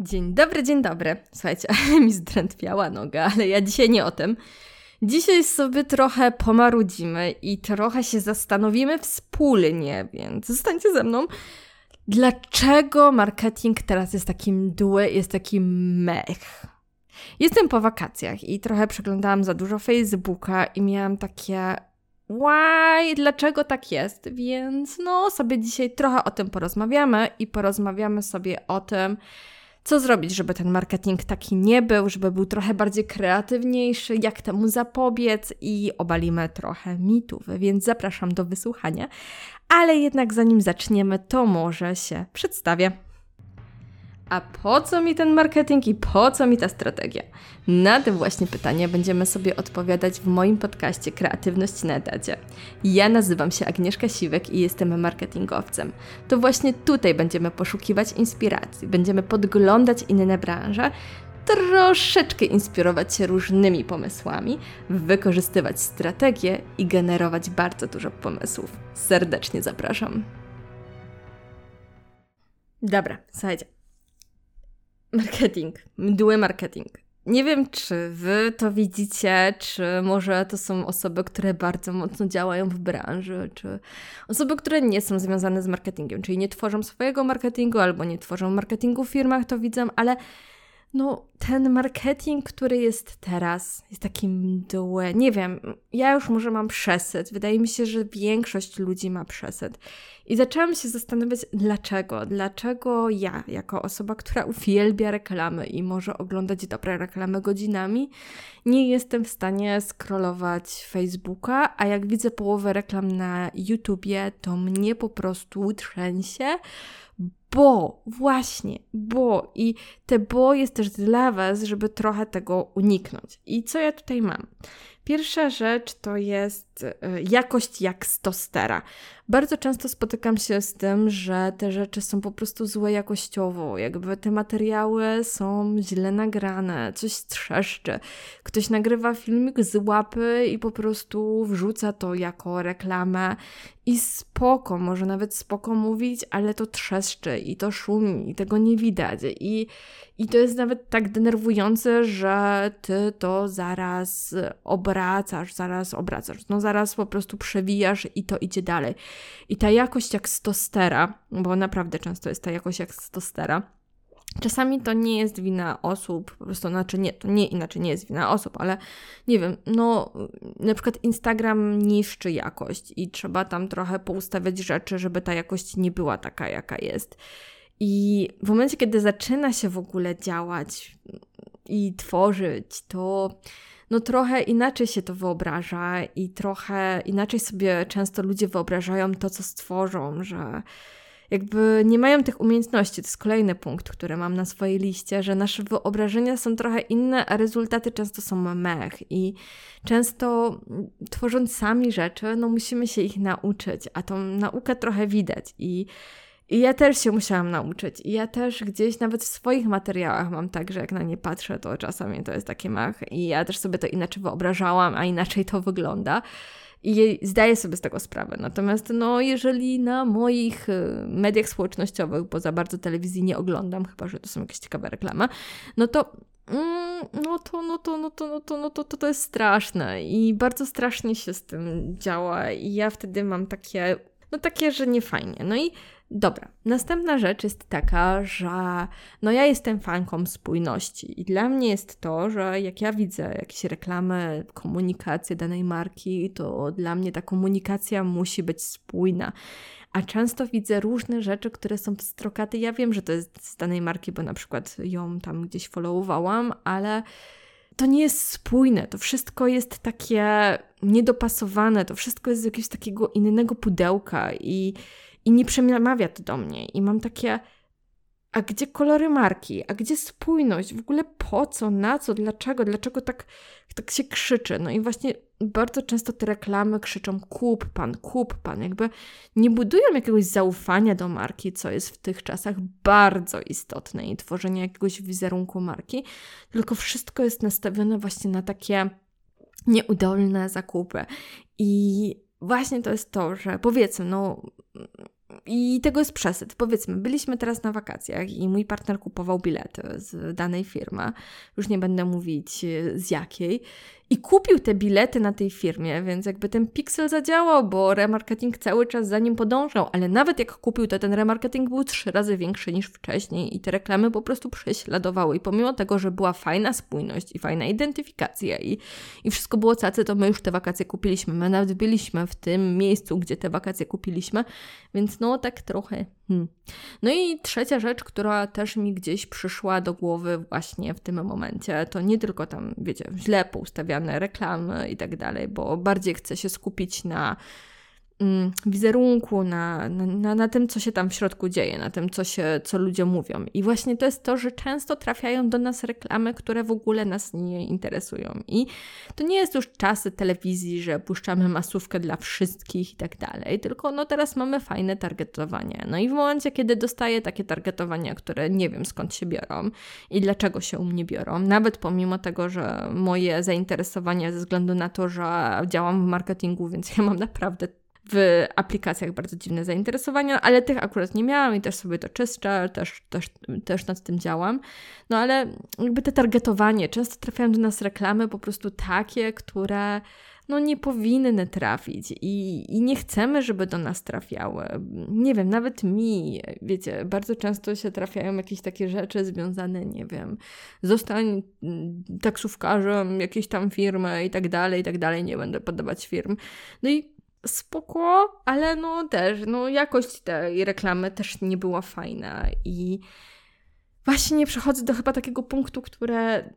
Dzień dobry, dzień dobry. Słuchajcie, mi zdrętwiała noga, ale ja dzisiaj nie o tym. Dzisiaj sobie trochę pomarudzimy i trochę się zastanowimy wspólnie, więc zostańcie ze mną. Dlaczego marketing teraz jest taki mdły, jest taki mech? Jestem po wakacjach i trochę przeglądałam za dużo Facebooka i miałam takie why, dlaczego tak jest, więc no sobie dzisiaj trochę o tym porozmawiamy i porozmawiamy sobie o tym, co zrobić, żeby ten marketing taki nie był, żeby był trochę bardziej kreatywniejszy, jak temu zapobiec i obalimy trochę mitów, więc zapraszam do wysłuchania. Ale jednak zanim zaczniemy, to może się przedstawię. A po co mi ten marketing i po co mi ta strategia? Na te właśnie pytania będziemy sobie odpowiadać w moim podcaście Kreatywność na etacie. Ja nazywam się Agnieszka Siwek i jestem marketingowcem. To właśnie tutaj będziemy poszukiwać inspiracji, będziemy podglądać inne branże, troszeczkę inspirować się różnymi pomysłami, wykorzystywać strategie i generować bardzo dużo pomysłów. Serdecznie zapraszam. Dobra, słuchajcie. Marketing, mdły marketing. Nie wiem, czy wy to widzicie, czy może to są osoby, które bardzo mocno działają w branży, czy osoby, które nie są związane z marketingiem, czyli nie tworzą swojego marketingu albo nie tworzą marketingu w firmach, to widzę, ale no, ten marketing, który jest teraz, jest takim mdły. Nie wiem, ja już może mam przesyt. Wydaje mi się, że większość ludzi ma przesyt. I zaczęłam się zastanawiać, dlaczego. Dlaczego ja, jako osoba, która uwielbia reklamy i może oglądać dobre reklamy godzinami, nie jestem w stanie scrollować Facebooka, a jak widzę połowę reklam na YouTubie, to mnie po prostu trzęsie, bo, właśnie, bo i te bo jest też dla Was, żeby trochę tego uniknąć. I co ja tutaj mam? Pierwsza rzecz to jest e, jakość jak z tostera. Bardzo często spotykam się z tym, że te rzeczy są po prostu złe jakościowo, jakby te materiały są źle nagrane, coś trzeszczy. Ktoś nagrywa filmik z łapy i po prostu wrzuca to jako reklamę i spoko, może nawet spoko mówić, ale to trzeszczy i to szumi i tego nie widać. I, i to jest nawet tak denerwujące, że ty to zaraz obracasz, zaraz obracasz, no zaraz po prostu przewijasz i to idzie dalej. I ta jakość jak z tostera, bo naprawdę często jest ta jakość jak z tostera, Czasami to nie jest wina osób, po prostu, znaczy nie, to nie inaczej nie jest wina osób, ale nie wiem, no na przykład Instagram niszczy jakość i trzeba tam trochę poustawiać rzeczy, żeby ta jakość nie była taka, jaka jest. I w momencie, kiedy zaczyna się w ogóle działać i tworzyć, to no trochę inaczej się to wyobraża i trochę inaczej sobie często ludzie wyobrażają to, co stworzą, że jakby nie mają tych umiejętności. To jest kolejny punkt, który mam na swojej liście, że nasze wyobrażenia są trochę inne, a rezultaty często są mech i często tworząc sami rzeczy, no musimy się ich nauczyć, a tą naukę trochę widać i i ja też się musiałam nauczyć. I ja też gdzieś nawet w swoich materiałach mam tak, że jak na nie patrzę, to czasami to jest takie mach. I ja też sobie to inaczej wyobrażałam, a inaczej to wygląda. I zdaję sobie z tego sprawę. Natomiast, no, jeżeli na moich y, mediach społecznościowych, bo za bardzo telewizji nie oglądam, chyba że to są jakieś ciekawe reklamy, no to mm, no to, no to, no to, no to, no to, to, to jest straszne i bardzo strasznie się z tym działa i ja wtedy mam takie, no takie, że nie fajnie. No i Dobra, następna rzecz jest taka, że no ja jestem fanką spójności i dla mnie jest to, że jak ja widzę jakieś reklamy, komunikację danej marki, to dla mnie ta komunikacja musi być spójna. A często widzę różne rzeczy, które są pstrokaty. Ja wiem, że to jest z danej marki, bo na przykład ją tam gdzieś followowałam, ale to nie jest spójne, to wszystko jest takie niedopasowane, to wszystko jest z jakiegoś takiego innego pudełka i i nie przemawia to do mnie. I mam takie, a gdzie kolory marki? A gdzie spójność? W ogóle po co? Na co? Dlaczego? Dlaczego tak, tak się krzyczy? No i właśnie bardzo często te reklamy krzyczą kup pan, kup pan. Jakby nie budują jakiegoś zaufania do marki, co jest w tych czasach bardzo istotne i tworzenie jakiegoś wizerunku marki, tylko wszystko jest nastawione właśnie na takie nieudolne zakupy. I właśnie to jest to, że powiedzmy, no i tego jest przesyt. Powiedzmy, byliśmy teraz na wakacjach i mój partner kupował bilety z danej firmy, już nie będę mówić e, z jakiej, i kupił te bilety na tej firmie, więc jakby ten pixel zadziałał, bo remarketing cały czas za nim podążał, ale nawet jak kupił, to ten remarketing był trzy razy większy niż wcześniej i te reklamy po prostu prześladowały. I pomimo tego, że była fajna spójność i fajna identyfikacja i, i wszystko było cacy, to my już te wakacje kupiliśmy. My nawet byliśmy w tym miejscu, gdzie te wakacje kupiliśmy, więc no tak trochę. Hmm. No i trzecia rzecz, która też mi gdzieś przyszła do głowy właśnie w tym momencie, to nie tylko tam, wiecie, źle reklamy i tak dalej, bo bardziej chcę się skupić na wizerunku, na, na, na tym, co się tam w środku dzieje, na tym, co, się, co ludzie mówią. I właśnie to jest to, że często trafiają do nas reklamy, które w ogóle nas nie interesują. I to nie jest już czasy telewizji, że puszczamy masówkę dla wszystkich i tak dalej, tylko no teraz mamy fajne targetowanie. No i w momencie, kiedy dostaję takie targetowania, które nie wiem skąd się biorą i dlaczego się u mnie biorą, nawet pomimo tego, że moje zainteresowania ze względu na to, że działam w marketingu, więc ja mam naprawdę w aplikacjach bardzo dziwne zainteresowania, ale tych akurat nie miałam i też sobie to czyszczę, też, też, też nad tym działam. No ale jakby te targetowanie, często trafiają do nas reklamy po prostu takie, które no nie powinny trafić i, i nie chcemy, żeby do nas trafiały. Nie wiem, nawet mi, wiecie, bardzo często się trafiają jakieś takie rzeczy związane, nie wiem, zostań taksówkarzem jakiejś tam firmy i tak dalej, i tak dalej, nie będę podawać firm. No i spoko, ale no też, no jakość tej reklamy też nie była fajna i właśnie przechodzę do chyba takiego punktu, które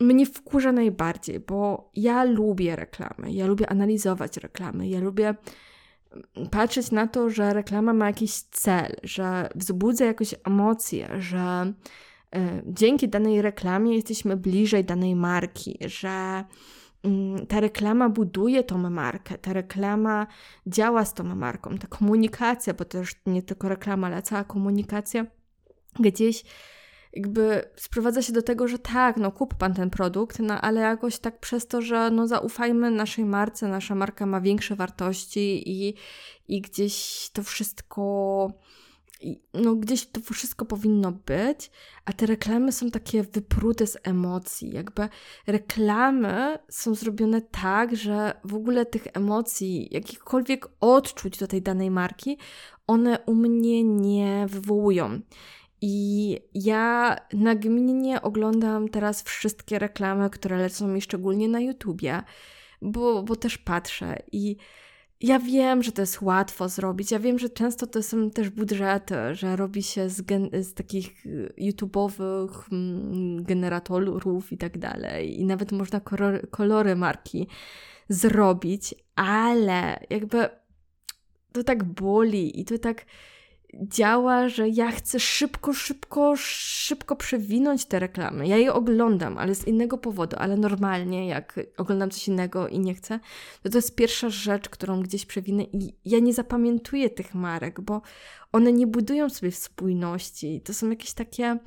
mnie wkurza najbardziej, bo ja lubię reklamy, ja lubię analizować reklamy, ja lubię patrzeć na to, że reklama ma jakiś cel, że wzbudza jakąś emocję, że y, dzięki danej reklamie jesteśmy bliżej danej marki, że ta reklama buduje tą markę, ta reklama działa z tą marką, ta komunikacja, bo już nie tylko reklama, ale cała komunikacja gdzieś jakby sprowadza się do tego, że tak, no kup pan ten produkt, no ale jakoś tak przez to, że no zaufajmy naszej marce, nasza marka ma większe wartości i, i gdzieś to wszystko no gdzieś to wszystko powinno być, a te reklamy są takie wyprute z emocji. Jakby reklamy są zrobione tak, że w ogóle tych emocji, jakichkolwiek odczuć do tej danej marki, one u mnie nie wywołują. I ja nagminnie oglądam teraz wszystkie reklamy, które lecą mi szczególnie na YouTubie, bo, bo też patrzę i ja wiem, że to jest łatwo zrobić. Ja wiem, że często to są też budżety, że robi się z, gen- z takich y, YouTube'owych mm, generatorów i tak dalej. I nawet można kolory, kolory marki zrobić, ale jakby to tak boli i to tak działa, że ja chcę szybko, szybko, szybko przewinąć te reklamy. Ja je oglądam, ale z innego powodu, ale normalnie, jak oglądam coś innego i nie chcę, to to jest pierwsza rzecz, którą gdzieś przewinę i ja nie zapamiętuję tych marek, bo one nie budują sobie spójności. To są jakieś takie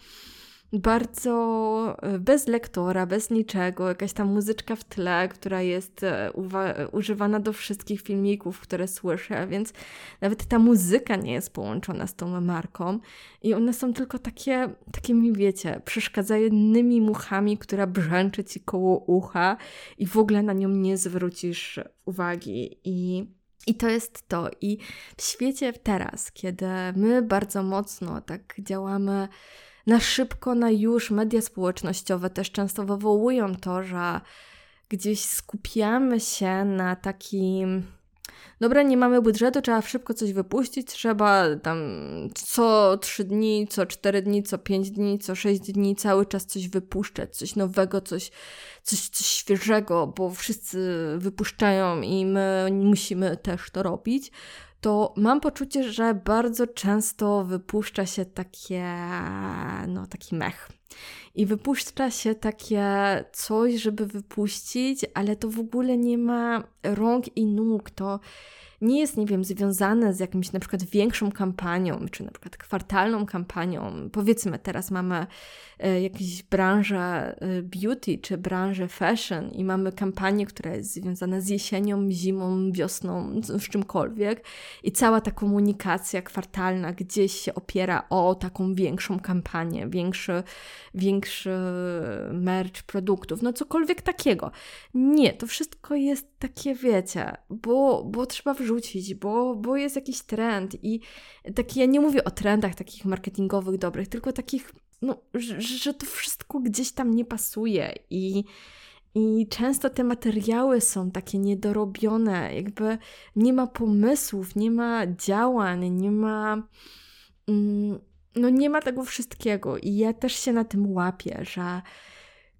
bardzo e, bez lektora, bez niczego, jakaś tam muzyczka w tle, która jest e, używana do wszystkich filmików, które słyszę, więc nawet ta muzyka nie jest połączona z tą marką i one są tylko takie, takimi, wiecie, przeszkadzającymi muchami, która brzęczy ci koło ucha i w ogóle na nią nie zwrócisz uwagi i i to jest to. I w świecie teraz, kiedy my bardzo mocno tak działamy na szybko, na już media społecznościowe też często wywołują to, że gdzieś skupiamy się na takim dobra, nie mamy budżetu, trzeba szybko coś wypuścić, trzeba tam co 3 dni, co 4 dni, co 5 dni, co 6 dni cały czas coś wypuszczać, coś nowego, coś, coś, coś świeżego, bo wszyscy wypuszczają i my musimy też to robić to mam poczucie, że bardzo często wypuszcza się takie, no taki mech. I wypuszcza się takie coś, żeby wypuścić, ale to w ogóle nie ma rąk i nóg. To nie jest, nie wiem, związane z jakimś na przykład większą kampanią, czy na przykład kwartalną kampanią. Powiedzmy, teraz mamy e, jakąś branżę e, beauty, czy branżę fashion i mamy kampanię, która jest związana z jesienią, zimą, wiosną, z czymkolwiek i cała ta komunikacja kwartalna gdzieś się opiera o taką większą kampanię, większy, większy merch produktów, no cokolwiek takiego. Nie, to wszystko jest takie, wiecie, bo, bo trzeba wrzucić, bo, bo jest jakiś trend i taki, ja nie mówię o trendach takich marketingowych dobrych, tylko takich, no, że, że to wszystko gdzieś tam nie pasuje i i często te materiały są takie niedorobione, jakby nie ma pomysłów, nie ma działań, nie ma. Mm, no, nie ma tego wszystkiego. I ja też się na tym łapię, że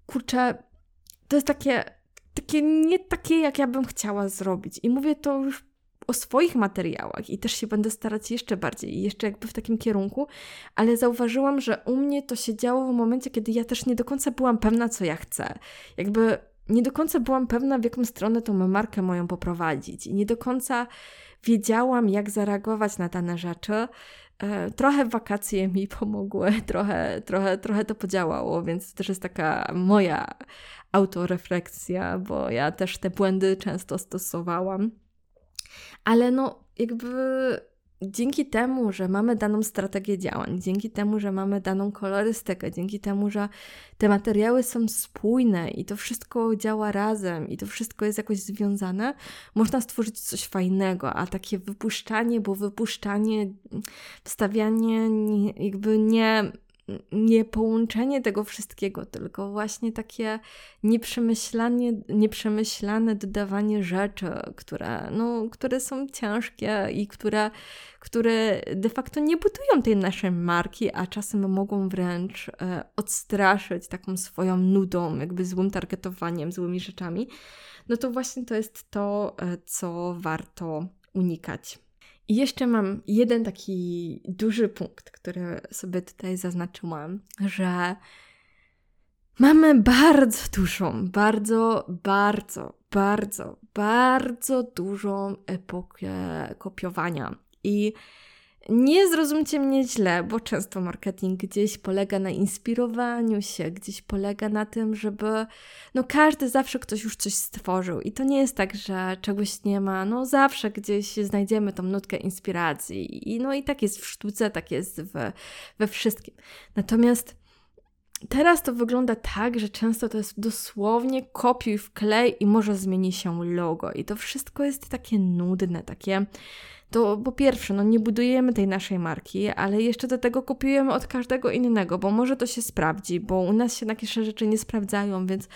kurczę, to jest takie, takie nie takie, jak ja bym chciała zrobić. I mówię to już o swoich materiałach i też się będę starać jeszcze bardziej, jeszcze jakby w takim kierunku, ale zauważyłam, że u mnie to się działo w momencie, kiedy ja też nie do końca byłam pewna, co ja chcę. Jakby nie do końca byłam pewna, w jaką stronę tą markę moją poprowadzić i nie do końca wiedziałam, jak zareagować na dane rzeczy. E, trochę wakacje mi pomogły, trochę, trochę, trochę to podziałało, więc to też jest taka moja autorefleksja, bo ja też te błędy często stosowałam. Ale no, jakby dzięki temu, że mamy daną strategię działań, dzięki temu, że mamy daną kolorystykę, dzięki temu, że te materiały są spójne i to wszystko działa razem i to wszystko jest jakoś związane, można stworzyć coś fajnego, a takie wypuszczanie, bo wypuszczanie, wstawianie jakby nie nie połączenie tego wszystkiego, tylko właśnie takie nieprzemyślanie, nieprzemyślane dodawanie rzeczy, które, no, które są ciężkie i które, które de facto nie budują tej naszej marki, a czasem mogą wręcz e, odstraszyć taką swoją nudą, jakby złym targetowaniem, złymi rzeczami. No to właśnie to jest to, e, co warto unikać. I jeszcze mam jeden taki duży punkt, który sobie tutaj zaznaczyłam, że mamy bardzo dużą, bardzo, bardzo, bardzo, bardzo dużą epokę kopiowania. I nie zrozumcie mnie źle, bo często marketing gdzieś polega na inspirowaniu się, gdzieś polega na tym, żeby. No, każdy zawsze ktoś już coś stworzył. I to nie jest tak, że czegoś nie ma. No, zawsze gdzieś znajdziemy tą nutkę inspiracji. I no, i tak jest w sztuce, tak jest w, we wszystkim. Natomiast. Teraz to wygląda tak, że często to jest dosłownie kopiuj w klej i może zmieni się logo. I to wszystko jest takie nudne, takie to po pierwsze, no nie budujemy tej naszej marki, ale jeszcze do tego kupujemy od każdego innego, bo może to się sprawdzi, bo u nas się takie rzeczy nie sprawdzają, więc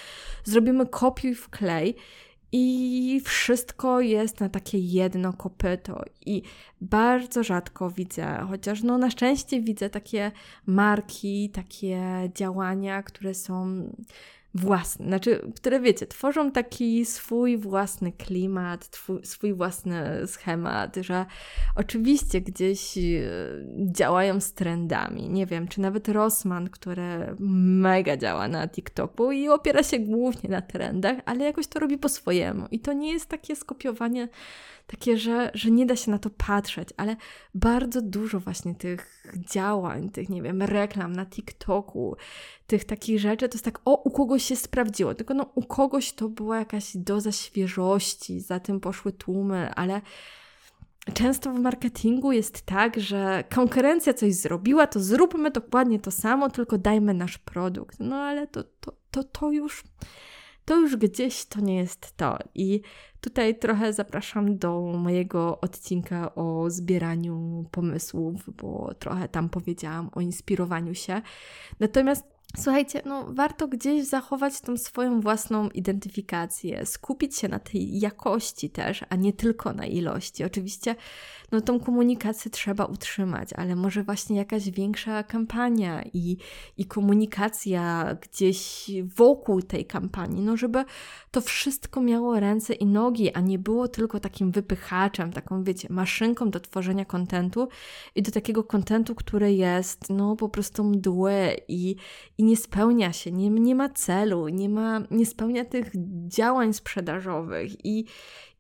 zrobimy kopiuj w klej i wszystko jest na takie jedno kopyto i bardzo rzadko widzę, chociaż no na szczęście widzę takie marki, takie działania, które są własny, znaczy, które wiecie, tworzą taki swój własny klimat, twój, swój własny schemat, że oczywiście gdzieś e, działają z trendami. Nie wiem, czy nawet Rossman, który mega działa na TikToku i opiera się głównie na trendach, ale jakoś to robi po swojemu. I to nie jest takie skopiowanie takie, że, że nie da się na to patrzeć, ale bardzo dużo właśnie tych działań, tych, nie wiem, reklam na TikToku, tych takich rzeczy, to jest tak, o, u kogoś się sprawdziło, tylko no, u kogoś to była jakaś doza świeżości, za tym poszły tłumy, ale często w marketingu jest tak, że konkurencja coś zrobiła, to zróbmy dokładnie to samo, tylko dajmy nasz produkt. No ale to, to, to, to już to już gdzieś to nie jest to. I tutaj trochę zapraszam do mojego odcinka o zbieraniu pomysłów, bo trochę tam powiedziałam o inspirowaniu się. Natomiast Słuchajcie, no warto gdzieś zachować tą swoją własną identyfikację, skupić się na tej jakości też, a nie tylko na ilości. Oczywiście no tą komunikację trzeba utrzymać, ale może właśnie jakaś większa kampania i, i komunikacja gdzieś wokół tej kampanii, no żeby to wszystko miało ręce i nogi, a nie było tylko takim wypychaczem, taką wiecie, maszynką do tworzenia kontentu i do takiego kontentu, który jest no po prostu mdły i, i nie spełnia się, nie, nie ma celu, nie, ma, nie spełnia tych działań sprzedażowych i,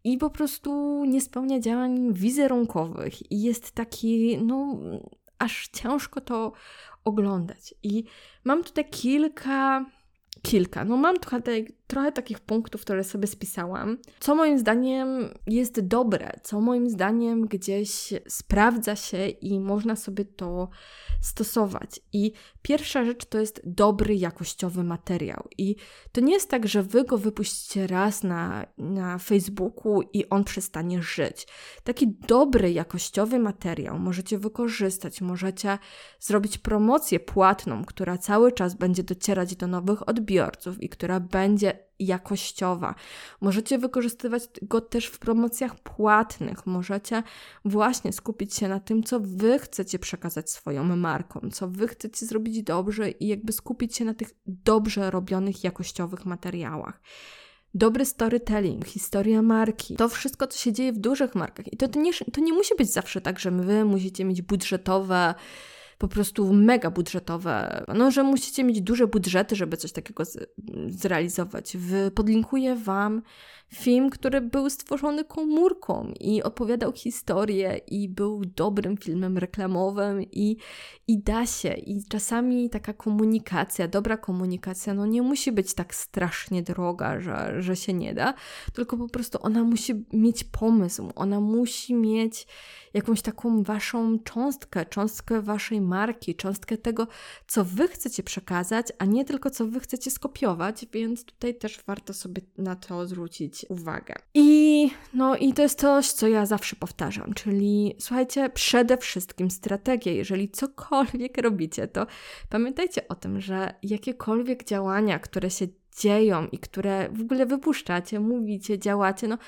i po prostu nie spełnia działań wizerunkowych i jest taki, no, aż ciężko to oglądać. I mam tutaj kilka kilka. No mam trochę, trochę takich punktów, które sobie spisałam, co moim zdaniem jest dobre, co moim zdaniem gdzieś sprawdza się i można sobie to stosować. I pierwsza rzecz to jest dobry, jakościowy materiał. I to nie jest tak, że wy go wypuścicie raz na, na Facebooku i on przestanie żyć. Taki dobry, jakościowy materiał możecie wykorzystać, możecie zrobić promocję płatną, która cały czas będzie docierać do nowych odbiorców i która będzie jakościowa. Możecie wykorzystywać go też w promocjach płatnych. Możecie właśnie skupić się na tym, co wy chcecie przekazać swoją marką, co wy chcecie zrobić dobrze i jakby skupić się na tych dobrze robionych, jakościowych materiałach dobry storytelling, historia marki, to wszystko, co się dzieje w dużych markach. I to, to, nie, to nie musi być zawsze tak, że wy musicie mieć budżetowe po prostu mega budżetowe, no, że musicie mieć duże budżety, żeby coś takiego z, zrealizować. W, podlinkuję Wam film, który był stworzony komórką i opowiadał historię i był dobrym filmem reklamowym i, i da się. I czasami taka komunikacja, dobra komunikacja, no nie musi być tak strasznie droga, że, że się nie da, tylko po prostu ona musi mieć pomysł, ona musi mieć jakąś taką waszą cząstkę, cząstkę waszej marki, cząstkę tego, co wy chcecie przekazać, a nie tylko co wy chcecie skopiować, więc tutaj też warto sobie na to zwrócić uwagę. I no i to jest coś, co ja zawsze powtarzam, czyli słuchajcie, przede wszystkim strategia. Jeżeli cokolwiek robicie, to pamiętajcie o tym, że jakiekolwiek działania, które się dzieją i które w ogóle wypuszczacie, mówicie, działacie, no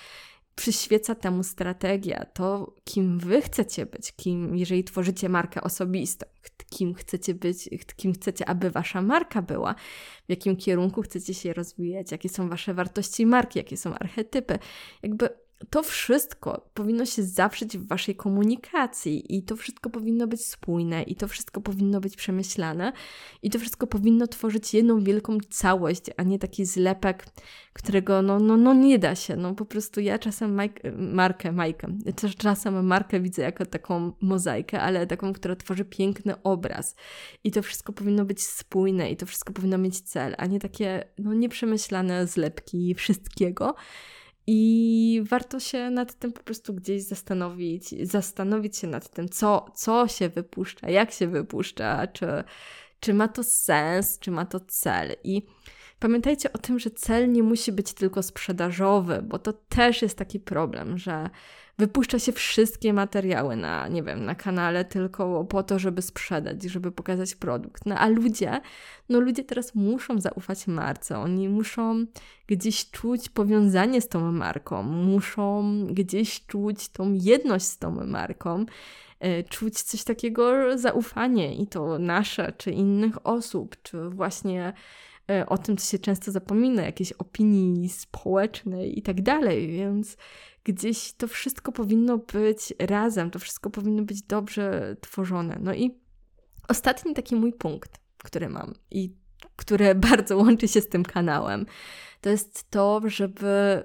przyświeca temu strategia, to kim wy chcecie być, kim, jeżeli tworzycie markę osobistą, kim chcecie być, kim chcecie, aby wasza marka była, w jakim kierunku chcecie się rozwijać, jakie są wasze wartości marki, jakie są archetypy. Jakby to wszystko powinno się zawrzeć w waszej komunikacji i to wszystko powinno być spójne i to wszystko powinno być przemyślane i to wszystko powinno tworzyć jedną wielką całość, a nie taki zlepek, którego no, no, no nie da się. No po prostu ja czasem Mike, markę, Majkę, też czasem markę widzę jako taką mozaikę, ale taką, która tworzy piękny obraz i to wszystko powinno być spójne i to wszystko powinno mieć cel, a nie takie no nieprzemyślane zlepki wszystkiego. I warto się nad tym po prostu gdzieś zastanowić, zastanowić się nad tym, co, co się wypuszcza, jak się wypuszcza, czy, czy ma to sens, czy ma to cel. I pamiętajcie o tym, że cel nie musi być tylko sprzedażowy, bo to też jest taki problem, że wypuszcza się wszystkie materiały na, nie wiem, na kanale tylko po to, żeby sprzedać, żeby pokazać produkt. No a ludzie, no ludzie teraz muszą zaufać marce, oni muszą gdzieś czuć powiązanie z tą marką, muszą gdzieś czuć tą jedność z tą marką e, czuć coś takiego zaufanie i to nasze, czy innych osób, czy właśnie o tym, co się często zapomina, jakieś opinii społecznej i tak dalej, więc gdzieś to wszystko powinno być razem, to wszystko powinno być dobrze tworzone. No i ostatni taki mój punkt, który mam i które bardzo łączy się z tym kanałem, to jest to, żeby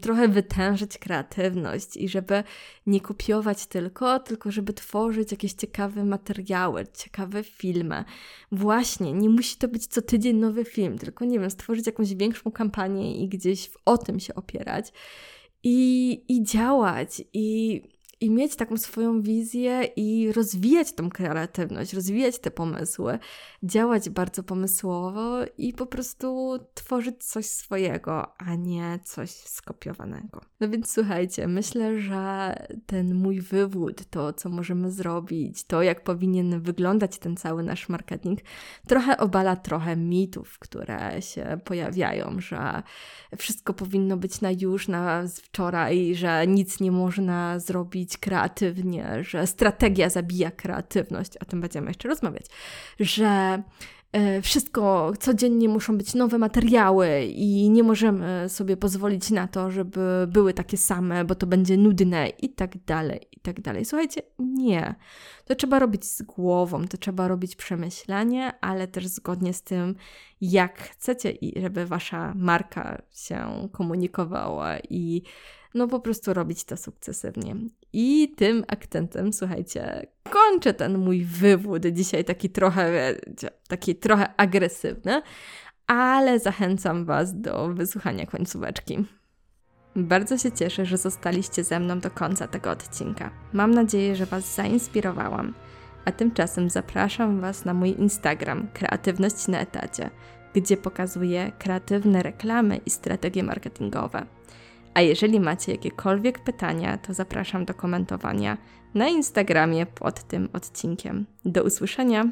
trochę wytężyć kreatywność i żeby nie kopiować tylko, tylko żeby tworzyć jakieś ciekawe materiały, ciekawe filmy. Właśnie, nie musi to być co tydzień nowy film, tylko nie wiem, stworzyć jakąś większą kampanię i gdzieś o tym się opierać i, i działać, i i mieć taką swoją wizję i rozwijać tą kreatywność, rozwijać te pomysły, działać bardzo pomysłowo i po prostu tworzyć coś swojego, a nie coś skopiowanego. No więc słuchajcie, myślę, że ten mój wywód, to co możemy zrobić, to jak powinien wyglądać ten cały nasz marketing, trochę obala trochę mitów, które się pojawiają, że wszystko powinno być na już, na wczoraj, że nic nie można zrobić kreatywnie, że strategia zabija kreatywność, o tym będziemy jeszcze rozmawiać, że e, wszystko, codziennie muszą być nowe materiały i nie możemy sobie pozwolić na to, żeby były takie same, bo to będzie nudne i tak dalej, i tak dalej. Słuchajcie, nie. To trzeba robić z głową, to trzeba robić przemyślanie, ale też zgodnie z tym, jak chcecie, żeby wasza marka się komunikowała i no po prostu robić to sukcesywnie. I tym akcentem, słuchajcie, kończę ten mój wywód dzisiaj taki trochę, wiecie, taki trochę agresywny, ale zachęcam Was do wysłuchania końcóweczki. Bardzo się cieszę, że zostaliście ze mną do końca tego odcinka. Mam nadzieję, że Was zainspirowałam. A tymczasem zapraszam Was na mój Instagram Kreatywność na etacie, gdzie pokazuję kreatywne reklamy i strategie marketingowe. A jeżeli macie jakiekolwiek pytania, to zapraszam do komentowania na Instagramie pod tym odcinkiem. Do usłyszenia!